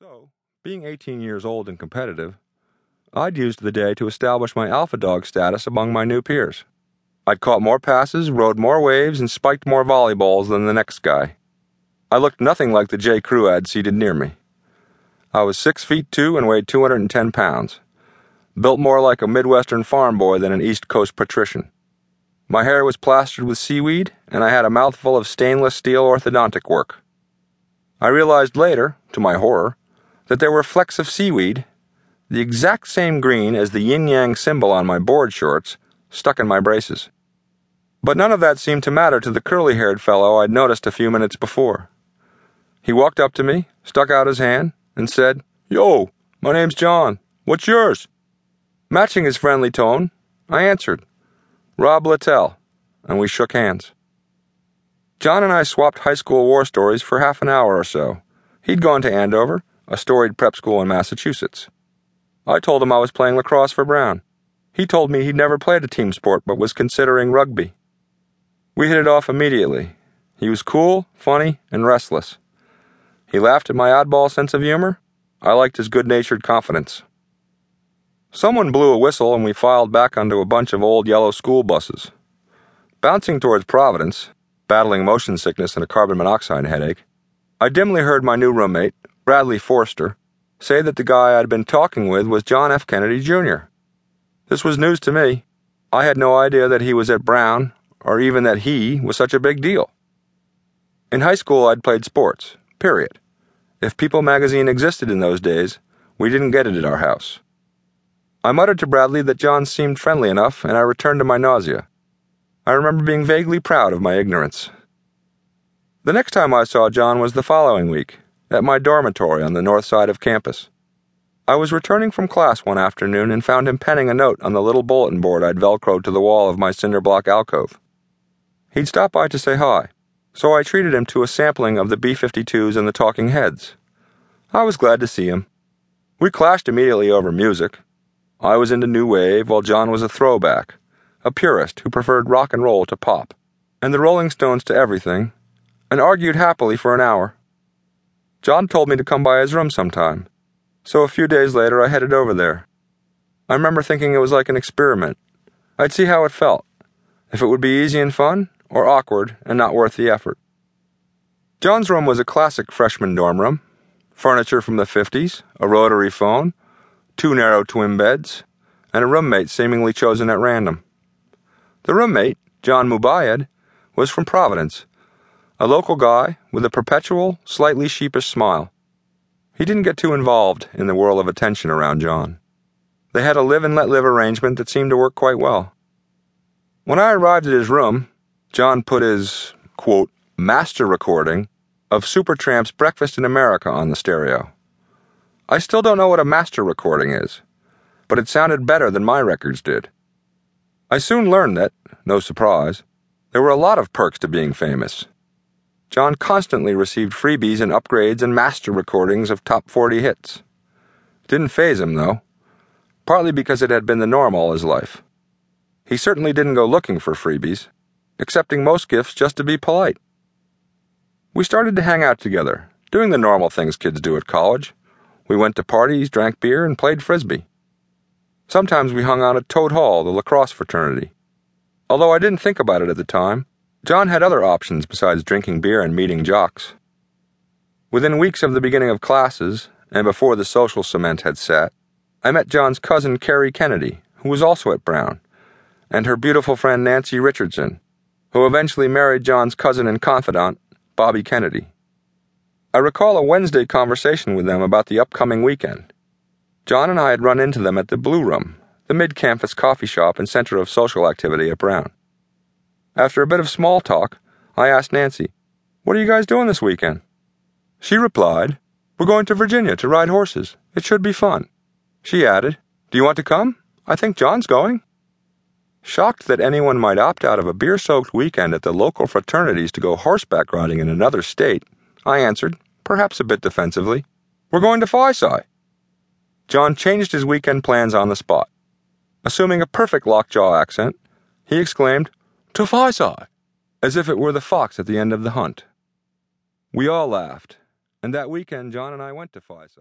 So, being 18 years old and competitive, I'd used the day to establish my alpha dog status among my new peers. I'd caught more passes, rode more waves, and spiked more volleyballs than the next guy. I looked nothing like the J. Crew ad seated near me. I was six feet two and weighed 210 pounds, built more like a Midwestern farm boy than an East Coast patrician. My hair was plastered with seaweed, and I had a mouthful of stainless steel orthodontic work. I realized later, to my horror, that there were flecks of seaweed, the exact same green as the yin yang symbol on my board shorts, stuck in my braces. But none of that seemed to matter to the curly haired fellow I'd noticed a few minutes before. He walked up to me, stuck out his hand, and said, Yo, my name's John. What's yours? Matching his friendly tone, I answered, Rob Littell, and we shook hands. John and I swapped high school war stories for half an hour or so. He'd gone to Andover, a storied prep school in Massachusetts. I told him I was playing lacrosse for Brown. He told me he'd never played a team sport but was considering rugby. We hit it off immediately. He was cool, funny, and restless. He laughed at my oddball sense of humor. I liked his good natured confidence. Someone blew a whistle and we filed back onto a bunch of old yellow school buses. Bouncing towards Providence, battling motion sickness and a carbon monoxide headache, I dimly heard my new roommate, Bradley Forster, say that the guy I'd been talking with was John F. Kennedy, Jr. This was news to me. I had no idea that he was at Brown, or even that he was such a big deal. In high school, I'd played sports, period. If People magazine existed in those days, we didn't get it at our house. I muttered to Bradley that John seemed friendly enough, and I returned to my nausea. I remember being vaguely proud of my ignorance. The next time I saw John was the following week at my dormitory on the north side of campus. I was returning from class one afternoon and found him penning a note on the little bulletin board I'd velcroed to the wall of my cinder block alcove. He'd stopped by to say hi, so I treated him to a sampling of the B 52s and the Talking Heads. I was glad to see him. We clashed immediately over music. I was into new wave, while John was a throwback, a purist who preferred rock and roll to pop, and the Rolling Stones to everything, and argued happily for an hour. John told me to come by his room sometime, so a few days later I headed over there. I remember thinking it was like an experiment. I'd see how it felt, if it would be easy and fun, or awkward and not worth the effort. John's room was a classic freshman dorm room furniture from the 50s, a rotary phone, two narrow twin beds, and a roommate seemingly chosen at random. The roommate, John Mubayed, was from Providence a local guy with a perpetual, slightly sheepish smile. He didn't get too involved in the whirl of attention around John. They had a live and let live arrangement that seemed to work quite well. When I arrived at his room, John put his, quote, master recording of Supertramp's Breakfast in America on the stereo. I still don't know what a master recording is, but it sounded better than my records did. I soon learned that, no surprise, there were a lot of perks to being famous. John constantly received freebies and upgrades and master recordings of top 40 hits. Didn't faze him, though, partly because it had been the norm all his life. He certainly didn't go looking for freebies, accepting most gifts just to be polite. We started to hang out together, doing the normal things kids do at college. We went to parties, drank beer, and played frisbee. Sometimes we hung out at Toad Hall, the lacrosse fraternity. Although I didn't think about it at the time, John had other options besides drinking beer and meeting jocks. Within weeks of the beginning of classes, and before the social cement had set, I met John's cousin Kerry Kennedy, who was also at Brown, and her beautiful friend Nancy Richardson, who eventually married John's cousin and confidant, Bobby Kennedy. I recall a Wednesday conversation with them about the upcoming weekend. John and I had run into them at the Blue Room, the mid campus coffee shop and center of social activity at Brown. After a bit of small talk, I asked Nancy, What are you guys doing this weekend? She replied, We're going to Virginia to ride horses. It should be fun. She added, Do you want to come? I think John's going. Shocked that anyone might opt out of a beer soaked weekend at the local fraternities to go horseback riding in another state, I answered, perhaps a bit defensively, We're going to Phi John changed his weekend plans on the spot. Assuming a perfect lockjaw accent, he exclaimed, to Phi as if it were the fox at the end of the hunt. We all laughed, and that weekend John and I went to Phi Psi.